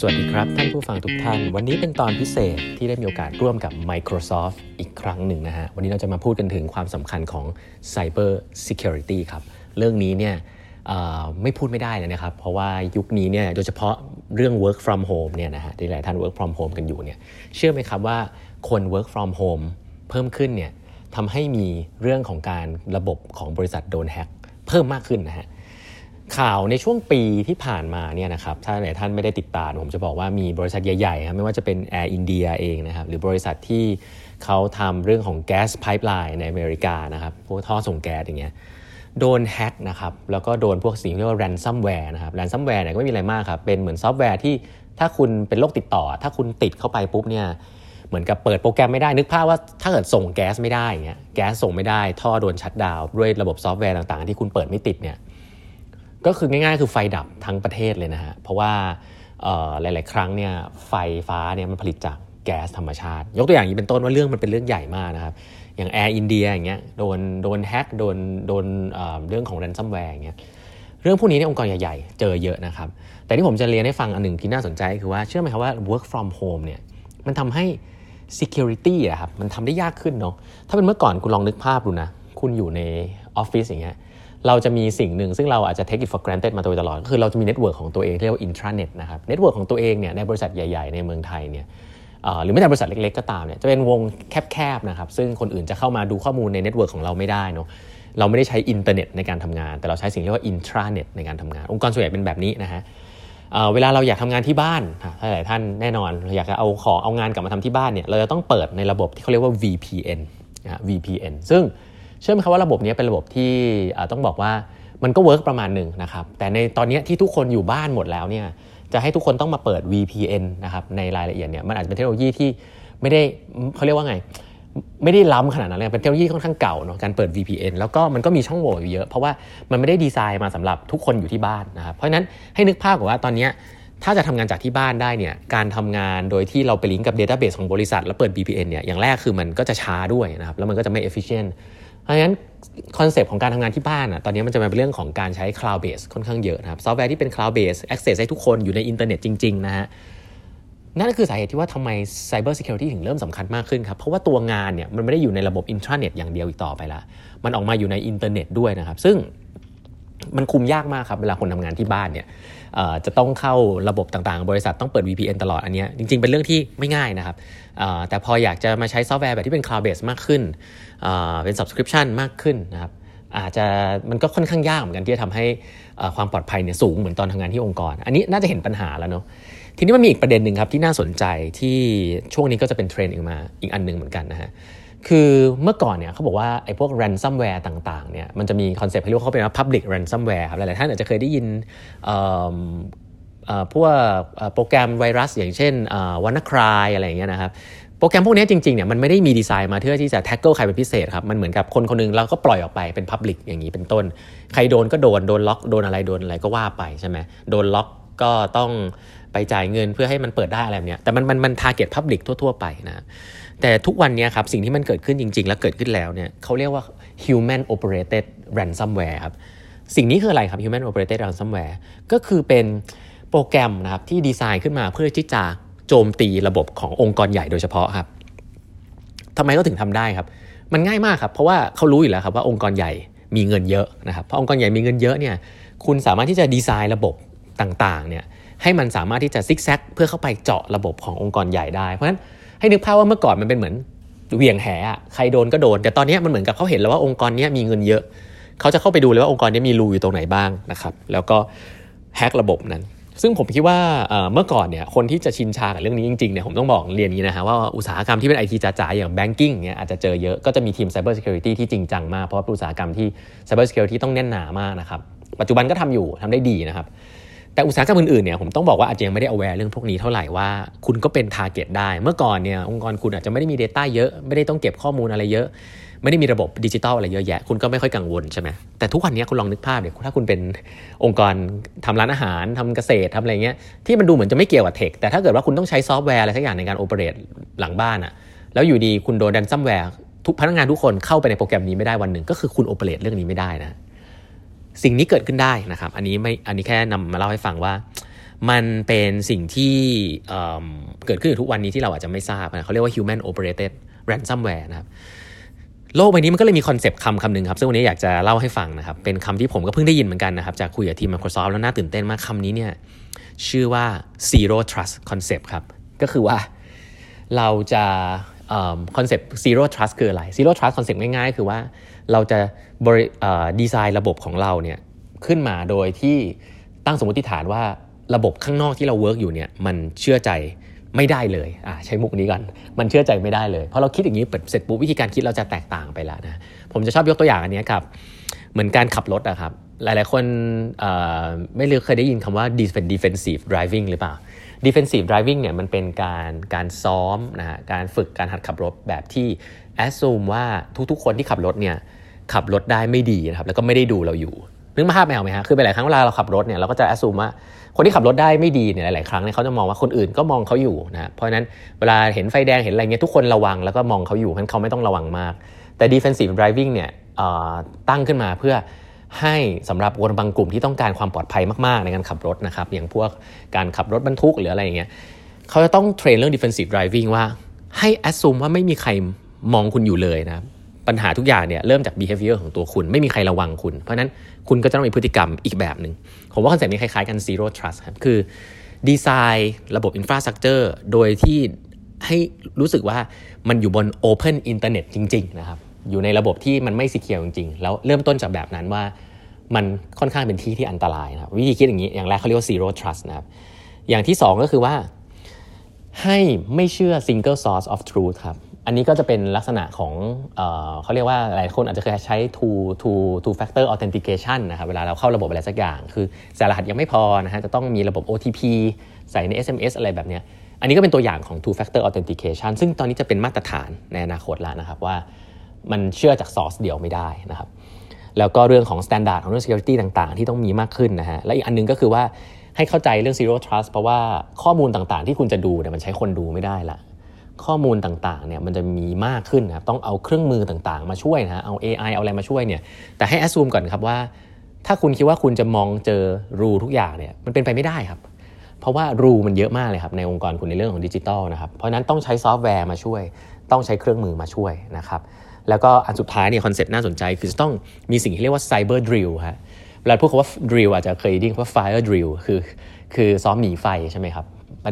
สวัสดีครับท่านผู้ฟังทุกท่าน วันนี้เป็นตอนพิเศษที่ได้มีโอกาสร่วมกับ Microsoft อีกครั้งหนึ่งนะฮะ วันนี้เราจะมาพูดกันถึงความสำคัญของ Cyber Security ครับ เรื่องนี้เนี่ยไม่พูดไม่ได้เลยนะครับ เพราะว่ายุคนี้เนี่ยโดยเฉพาะเรื่อง work from home เนี่ยนะฮะที่หลายท่าน work from home กันอยู่เนี่ยเชื่อไหมครับว่าคน work from home เพิ่มขึ้นเนี่ยทำให้มีเรื่องของการระบบของบริษัทโดนแฮ็กเพิ่มมากขึ้นนะฮะ ข่าวในช่วงปีที่ผ่านมาเนี่ยนะครับถ้าไหนท่านไม่ได้ติดตามผมจะบอกว่ามีบริษัทใหญ่ๆครับไม่ว่าจะเป็น Air India เองนะครับหรือบริษัทที่เขาทำเรื่องของแก๊สไพ p ์ไลน์ในอเมริกานะครับพวกท่อส่งแก๊สอย่างเงี้ยโดน hack นะครับแล้วก็โดนพวกสิ่งที่เรียกว่า ransomware นะครับ ransomware เนี่ยก็ไม่มีอะไรมากครับเป็นเหมือนซอฟต์แวร์ที่ถ้าคุณเป็นโรคติดต่อ ถ้าคุณติดเข้าไปปุ๊บเนี่ยเหมือนกับเปิดโปรแกรมไม่ได้นึกภาพว่าถ้าเกิดส่งแก๊สไม่ได้เงี้ยแก๊สส่งไม่ได้ท่อโดน shutdown ด้วยระบบซอฟต์แวร์ต่างๆ ที่คุณเปิดไม่ติดเนี่ย ก็คือง่าย ๆ คือไฟดับทั้งประเทศเลยนะฮะเพราะว่าหลาย ๆ ครั้งเนี่ยไฟฟ้าเนี่ยมันผลิตจากแก๊สธรรมชาติ ยกตัวอย่างนี้เป็นต้นว่าเรื่องมันเป็นเรื่องใหญ่มากนะครับอย่าง Air India อย่างเงี้ยโดนโดน hack โดนโดนเรื่องของ ransomware อย่างเงี้ยเรื่องพวกนี้ในองค์กรใหญ่ ๆ เจอเยอะนะครับแต่ที่ผมจะเรียนให้ฟังอันหนึ่งที่น่าสนใจคือว่าเชื่อไหมครับว่า work from home เนี่ยมันทำให้ security อะครับมันทำได้ยากขึ้นเนาะถ้าเป็นเมื่อก่อนคุณลองนึกภาพดูนะ คุณอยู่ในออฟฟิศอย่างเงี้ย เราจะมีสิ่งหนึ่งซึ่งเราอาจจะ take it for granted มาโดยตลอดก็คือเราจะมี network ของตัวเองเรียกว่า intranet นะครับ network ของตัวเองเนี่ยในบริษัทใหญ่ ๆ ในเมืองไทยเนี่ยหรือไม่แต่บริษัทเล็กๆก็ตามเนี่ยจะเป็นวงแคบๆนะครับซึ่งคนอื่นจะเข้ามาดูข้อมูลใน network ของเราไม่ได้เนาะเราไม่ได้ใช้อินเทอร์เน็ตในการทำงาน แต่เราใช้สิ่งเรียกว่า intranet ในการทำงาน องค์กรส่วนใหญ่เป็นแบบนี้นะฮะเวลาเราอยากทำงานที่บ้านถ้าหลายท่านแน่นอนอยากจะเอาของเอางานกลับมาทำที่บ้านเนี่ยเราจะต้องเปิดในระบบที่เขาเรียกว่า VPN นะ VPN ซึ่ง เชื่อไหมครับว่าระบบนี้เป็นระบบที่ต้องบอกว่ามันก็เวิร์กประมาณหนึ่งนะครับ แต่ในตอนนี้ที่ทุกคนอยู่บ้านหมดแล้วเนี่ยจะให้ทุกคนต้องมาเปิด VPN นะครับในรายละเอียดเนี่ยมันอาจจะเป็นเทคโนโลยีที่ไม่ได้เขาเรียกว่าไง ไม่ได้ล้ำขนาดนั้นเลยเป็นเทคโนโลยีค่อนข้างเก่าเนาะการเปิด VPN แล้วก็มันก็มีช่องโหว่อยู่เยอะ เพราะว่ามันไม่ได้ดีไซน์มาสำหรับทุกคนอยู่ที่บ้านนะครับเพราะฉะนั้นให้นึกภาพว่าตอนนี้ถ้าจะทำงานจากที่บ้านได้เนี่ยการทำงานโดยที่เราไปลิงก์กับ Database ของบริษัท แล้วเปิด VPN เนี่ยอย่างแรกคือมันก็จะช้าด้วยนะครับแล้วมันก็จะไม่ efficient เพราะฉะนั้นคอนเซปต์ของการทำงานที่บ้านอะตอนนี้มันจะเป็นเรื่องของการใช้ cloud base ค่อนข้างเยอะนะครับซอฟต์แวร์ที่เป็น cloud base access ให้ทุกคนอยู่ในอินเทอร์เน็ตจริง ๆ นะฮะนั่นคือสาเหตุที่ว่าทำไม cyber security ถึงเริ่มสำคัญมากขึ้นครับ เพราะว่าตัวงานเนี่ยมันไม่ได้อยู่ในระบบอินทราเน็ตอย่างเดียวอีกต่อไปละมันออกมาอยู่ในอินเทอร์เน็ตด้วยนะครับ ซึ่งมันคุมยากมากครับ เวลาคนทำงานที่บ้านเนี่ย จะต้องเข้าระบบต่างๆ บริษัทต้องเปิด VPN ตลอดอันนี้จริงๆ เป็นเรื่องที่ไม่ง่ายนะครับแต่พออยากจะมาใช้ซอฟต์แวร์แบบที่เป็น cloud base มากขึ้น เป็น subscription มากขึ้นนะครับอาจจะมันก็ค่อนข้างยากเหมือนกันที่จะทำให้ความปลอดภัยเนี่ยสูงเหมือนตอนทำงานที่องค์กร อันนี้น่าจะเห็นปัญหาแล้วเนาะทีนี้มันมีอีกประเด็นหนึ่งครับที่น่าสนใจที่ช่วงนี้ก็จะเป็นเทรนด์อีกมาอีกอันหนึ่งเหมือนกันนะฮะ คือเมื่อก่อนเนี่ยเขาบอกว่าไอ้พวก ransomware ต่างๆเนี่ยมันจะมีคอนเซ็ปต์ให้เรียกว่าเขาเป็นว่า public ransomware ครับหลายๆท่านอาจจะเคยได้ยินพวกโปรแกรมไวรัส อย่างเช่น WannaCry อะไรอย่างเงี้ยนะครับโปรแกรมพวกนี้จริงๆเนี่ยมันไม่ได้มีดีไซน์มาเพื่อที่จะ target ใครเป็นพิเศษครับ มันเหมือนกับคนคนนึงเราก็ปล่อยออกไปเป็น public อย่างนี้เป็นต้น ใครโดนก็โดน โดนล็อกโดนอะไรโดนอะไรก็ว่าไปใช่ไหมโดนล็อกก็ต้องไปจ่ายเงินเพื่อให้มันเปิดได้อะไรแบบนี้แต่มันมันมัน target public ทั่ว ๆ ไปนะ แต่ทุกวันนี้ครับสิ่งที่มันเกิดขึ้นจริง ๆ แล้วเกิดขึ้นแล้วเนี่ยเขาเรียกว่า human operated ransomware ครับสิ่งนี้คืออะไรครับ human operated ransomware ก็คือเป็นโปรแกรมนะครับที่ดีไซน์ขึ้นมาเพื่อที่จะโจมตีระบบขององค์กรใหญ่โดยเฉพาะครับทำไมก็ถึงทำได้ครับ มันง่ายมากครับ เพราะว่าเขารู้อยู่แล้วครับว่าองค์กรใหญ่มีเงินเยอะนะครับเพราะองค์กรใหญ่มีเงินเยอะเนี่ยคุณสามารถที่จะดีไซน์ระบบต่างๆเนี่ยให้มันสามารถที่จะซิกแซกเพื่อเข้าไปเจาะระบบขององค์กรใหญ่ได้ เพราะฉะนั้น ให้นึกภาพว่าเมื่อก่อนมันเป็นเหมือนเวียงแหใครโดนก็โดน แต่ตอนนี้มันเหมือนกับเขาเห็นแล้วว่าองค์กรนี้มีเงินเยอะ เขาจะเข้าไปดูเลยว่าองค์กรนี้มีรูอยู่ตรงไหนบ้างนะครับ แล้วก็แฮกระบบนั้น ซึ่งผมคิดว่าเมื่อก่อนเนี่ยคนที่จะชินชากับเรื่องนี้จริงๆเนี่ยผมต้องบอกเรียนนี้นะฮะว่าอุตสาหกรรมที่เป็นไอทีจ๋าๆอย่างแบงกิ้งเนี่ยอาจจะเจอเยอะก็จะมีทีม Cyber Security ที่จริงจังมากเพราะว่าอุตสาหกรรมที่ Cyber Security ต้องแน่นหนามากนะครับปัจจุบันก็ทำอยู่ทำได้ดีนะครับ แต่อุตสาหกรรมอื่นๆเนี่ยผมต้องบอกว่าอาจจะยังไม่ได้ aware เรื่องพวกนี้เท่าไหร่ว่าคุณก็เป็น target ได้ เมื่อก่อนเนี่ยองค์กรคุณอาจจะไม่ได้มี Data เยอะ ไม่ได้ต้องเก็บข้อมูลอะไรเยอะ ไม่ได้มีระบบดิจิตอลอะไรเยอะแยะ คุณก็ไม่ค่อยกังวลใช่ไหมแต่ทุกวันนี้คุณลองนึกภาพเดี๋ยวถ้าคุณเป็นองค์กรทำร้านอาหารทำเกษตรทำอะไรเงี้ยที่มันดูเหมือนจะไม่เกี่ยวกับ tech แต่ถ้าเกิดว่าคุณต้องใช้ซอฟต์แวร์อะไรสักอย่างในการ operate หลังบ้านอะแล้วอยู่ดีคุณโดน ransomware ทุกพนักงานทุกคนเข้าไปในโปรแกรมนี้ไม่ได้วันหนึ่งก็คือคุณ operate เรื่องนี้ไม่ได้นะ สิ่งนี้เกิดขึ้นได้นะครับ อันนี้ไม่อันนี้แค่นำมาเล่าให้ฟังว่า มันเป็นสิ่งที่เกิดขึ้นทุกวันนี้ที่เราอาจจะไม่ทราบนะเขาเรียกว่า human operated ransomware นะครับโลกใบนี้มันก็เลยมีคอนเซปต์คำคำหนึ่งครับ ซึ่งวันนี้อยากจะเล่าให้ฟังนะครับ เป็นคำที่ผมก็เพิ่งได้ยินเหมือนกันนะครับ จากคุยกับทีม Microsoft แล้วน่าตื่นเต้นมากคำนี้เนี่ยชื่อว่า zero trust concept ครับ ก็คือว่าเราจะคอนเซปต์ zero trust คืออะไร zero trust คอนเซปต์ง่ายๆ คือว่า เราจะบริดีไซน์ระบบของเราเนี่ยขึ้นมาโดยที่ตั้งสมมติฐานว่าระบบข้างนอกที่เรา work อยู่เนี่ยมันเชื่อใจไม่ได้เลยอ่าใช้มุกนี้กันมันเชื่อใจไม่ได้เลย เพราะเราคิดอย่างนี้เสร็จปุ๊บวิธีการคิดเราจะแตกต่างไปแล้วนะผมจะชอบยกตัวอย่างอันนี้ครับเหมือนการขับรถอะครับหลายๆคนไม่รู้เคยได้ยินคำว่า defensive driving หรือเปล่า defensive driving เนี่ยมันเป็นการการซ้อมนะฮะการฝึกการหัดขับรถแบบที่ assume ว่าทุกๆ คนที่ขับรถเนี่ยขับรถได้ไม่ดีนะครับแล้วก็ไม่ได้ดูเราอยู่นึกมาภาพแมวไหมฮะคือไปหลายครั้งเวลาเราขับรถเนี่ยเราก็จะ assume ว่าคนที่ขับรถได้ไม่ดีเนี่ยหลายๆครั้งเนี่ยเขาจะมองว่าคนอื่นก็มองเขาอยู่นะเพราะนั้นเวลาเห็นไฟแดงเห็นอะไรเงี้ยทุกคนระวังแล้วก็มองเขาอยู่เพราะเขาไม่ต้องระวังมาก แต่ defensive driving เนี่ยตั้งขึ้นมาเพื่อให้สำหรับคนบางกลุ่มที่ต้องการความปลอดภัยมากๆ ในการขับรถนะครับอย่างพวกการขับรถบรรทุกหรืออะไรอย่างเงี้ยเขาจะต้อง train เรื่อง defensive driving ว่าให้ assume ว่าไม่มีใคร มองคุณอยู่เลยนะปัญหาทุกอย่างเนี่ยเริ่มจาก behavior ของตัวคุณไม่มีใครระวังคุณ เพราะนั้นคุณก็จะต้องมีพฤติกรรมอีกแบบหนึ่งผมว่าคอนเซ็ปต์นี้คล้ายๆกัน zero trust ครับคือดีไซน์ระบบ infrastructure โดยที่ให้รู้สึกว่ามันอยู่บน open internet จริง ๆ นะครับ อยู่ในระบบที่มันไม่ secure จริง ๆ แล้วเริ่มต้นจากแบบนั้นว่ามันค่อนข้างเป็นที่ที่อันตรายนะครับวิธีคิดอย่างนี้อย่างแรกเขาเรียกว่า zero trust นะครับอย่างที่ 2 ก็คือว่าให้ไม่เชื่อ single source of truth ครับ อันนี้ก็จะเป็นลักษณะของเอเขาเรียกว่าหลายคนอาจจะเคยใช้ two two two factor authentication นะครับเวลาเราเข้าระบบอะไรสักอย่าง คือใส่รหัสยังไม่พอนะฮะจะต้องมีระบบ OTP ใส่ใน SMS อะไรแบบนี้อันนี้ก็เป็นตัวอย่างของ two factor authentication ซึ่งตอนนี้จะเป็นมาตรฐานในอนาคตแล้วนะครับว่ามันเชื่อจาก source เดียวไม่ได้นะครับแล้วก็เรื่องของ standard ของเรื่อง security ต่างๆ ที่ต้องมีมากขึ้นนะฮะและอีกอันนึงก็คือว่าให้เข้าใจเรื่อง zero trust เพราะว่าข้อมูลต่างๆ ที่คุณจะดูเนี่ยมันใช้คนดูไม่ได้ละ ข้อมูลต่างๆเนี่ยมันจะมีมากขึ้นนะครับต้องเอาเครื่องมือต่างๆ มาช่วยนะเอา AI เอาอะไรมาช่วยเนี่ยแต่ให้ assume ก่อนครับว่า ถ้าคุณคิดว่าคุณจะมองเจอรูทุกอย่างเนี่ยมันเป็นไปไม่ได้ครับ เพราะว่ารูมันเยอะมากเลยครับในองค์กรคุณในเรื่องของดิจิทัลนะครับเพราะนั้นต้องใช้ซอฟต์แวร์มาช่วย ต้องใช้เครื่องมือมาช่วยนะครับแล้วก็อันสุดท้ายเนี่ยคอนเซ็ปต์น่าสนใจ คือจะต้องมีสิ่งที่เรียกว่า cyber drill ฮะเวลาพูดคำว่า drill อาจจะเคยได้ยินว่า fire drill คือคือซ้อมหนีไฟใช่ไหมครับ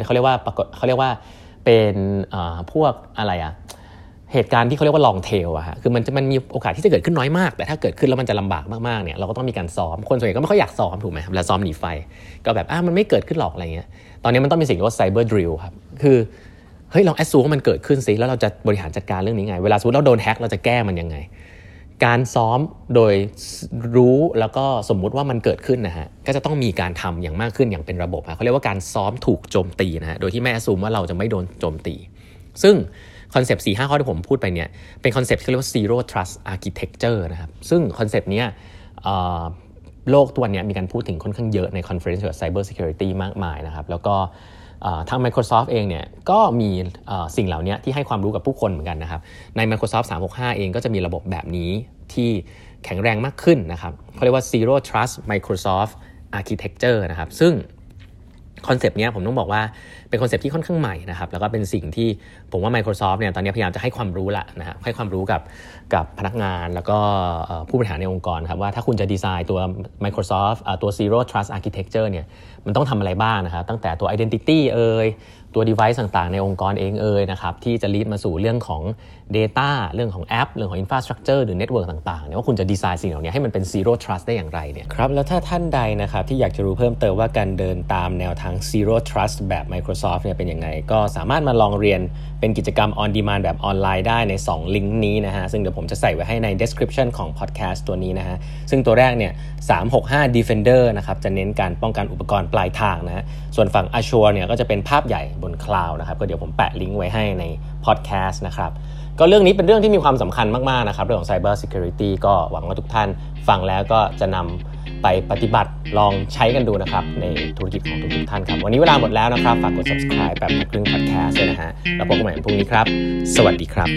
เขาเรียกว่าปรากฏเขาเรียกว่า เป็นพวกอะไรอะเหตุการณ์ที่เขาเรียกว่า long tail อะฮะคือมันจะมันมีโอกาสที่จะเกิดขึ้นน้อยมาก แต่ถ้าเกิดขึ้นแล้วมันจะลำบากมากๆเนี่ยเราก็ต้องมีการซ้อมคนส่วนใหญ่ก็ไม่ค่อยอยากซ้อมถูกไหมเวลาซ้อมหนีไฟ ก็แบบอะมันไม่เกิดขึ้นหรอกอะไรเงี้ยตอนนี้มันต้องมีสิ่งที่ว่า cyber drill ครับคือเฮ้ยลองแอดซูว่ามันเกิดขึ้นสิแล้วเราจะบริหารจัดการเรื่องนี้ไง เวลาสมมติเราโดนแฮ็กเราจะแก้มันยังไง การซ้อมโดยรู้แล้วก็สมมุติว่ามันเกิดขึ้นนะฮะก็จะต้องมีการทำอย่างมากขึ้นอย่างเป็นระบบฮะเขาเรียกว่าการซ้อมถูกโจมตีนะฮะโดยที่ไม่ assume ว่าเราจะไม่โดนโจมตี ซึ่งคอนเซปต์สี่ห้าข้อที่ผมพูดไปเนี่ยเป็นคอนเซปต์ที่เรียกว่า zero trust architecture นะครับซึ่งคอนเซปต์เนี้ยโลกตัวนี้มีการพูดถึงค่อนข้างเยอะใน conference เกี่ยวกับ cyber security มากมายนะครับแล้วก็ ทาง Microsoft เองเนี่ยก็มีสิ่งเหล่านี้ที่ให้ความรู้กับผู้คนเหมือนกันนะครับ ใน Microsoft 365 เองก็จะมีระบบแบบนี้ที่แข็งแรงมากขึ้นนะครับเขาเรียกว่า zero trust Microsoft architecture นะครับ ซึ่ง คอนเซปต์นี้ผมต้องบอกว่าเป็นคอนเซปต์ที่ค่อนข้างใหม่นะครับแล้วก็เป็นสิ่งที่ผมว่า Microsoft เนี่ยตอนนี้พยายามจะให้ความรู้ละนะฮะให้ความรู้กับกับพนักงาน แล้วก็ผู้บริหารในองค์กรครับว่าถ้าคุณจะดีไซน์ตัว Microsoft ตัว Zero Trust Architecture เนี่ยมันต้องทำอะไรบ้างนะครับตั้งแต่ตัว Identity เอ่ย ตัว device ต่างๆ ในองค์กรเองเอ่ยนะครับที่จะลีดมาสู่เรื่องของ Data เรื่องของแอป เรื่องของ Infrastructure หรือ Network ต่างๆเนี่ยว่าคุณจะดีไซน์สิ่งเหล่านี้ให้มันเป็น Zero Trust ได้อย่างไรเนี่ยครับ แล้วถ้าท่านใดนะครับที่อยากจะรู้เพิ่มเติมว่าการเดินตามแนวทาง Zero Trust แบบ Microsoft เนี่ยเป็นยังไง ก็สามารถมาลองเรียนเป็นกิจกรรม on demand แบบออนไลน์ได้ใน 2 ลิงก์นี้นะฮะซึ่งเดี๋ยวผมจะใส่ไว้ให้ใน description ของ podcast ตัวนี้นะฮะซึ่งตัวแรกเนี่ย365 Defender นะครับจะเน้นการป้องกันอุปกรณ์ปลายทางนะฮะส่วนฝั่ง Azure เนี่ยก็จะเป็นภาพใหญ่บนคลาวด์นะครับก็เดี๋ยวผมแปะลิงก์ไว้ให้ใน podcast นะครับก็เรื่องนี้เป็นเรื่องที่มีความสำคัญมากๆนะครับเรื่องของ Cyber Security ก็หวังว่าทุกท่านฟังแล้วก็จะนำไปปฏิบัติลองใช้กันดูนะครับในธุรกิจของทุกๆท่านครับ วันนี้เวลาหมดแล้วนะครับ ฝากกด subscribe แบบนักครึ่ง podcast ด้วยนะฮะแล้วพบกันใหม่พรุ่งนี้ครับ สวัสดีครับ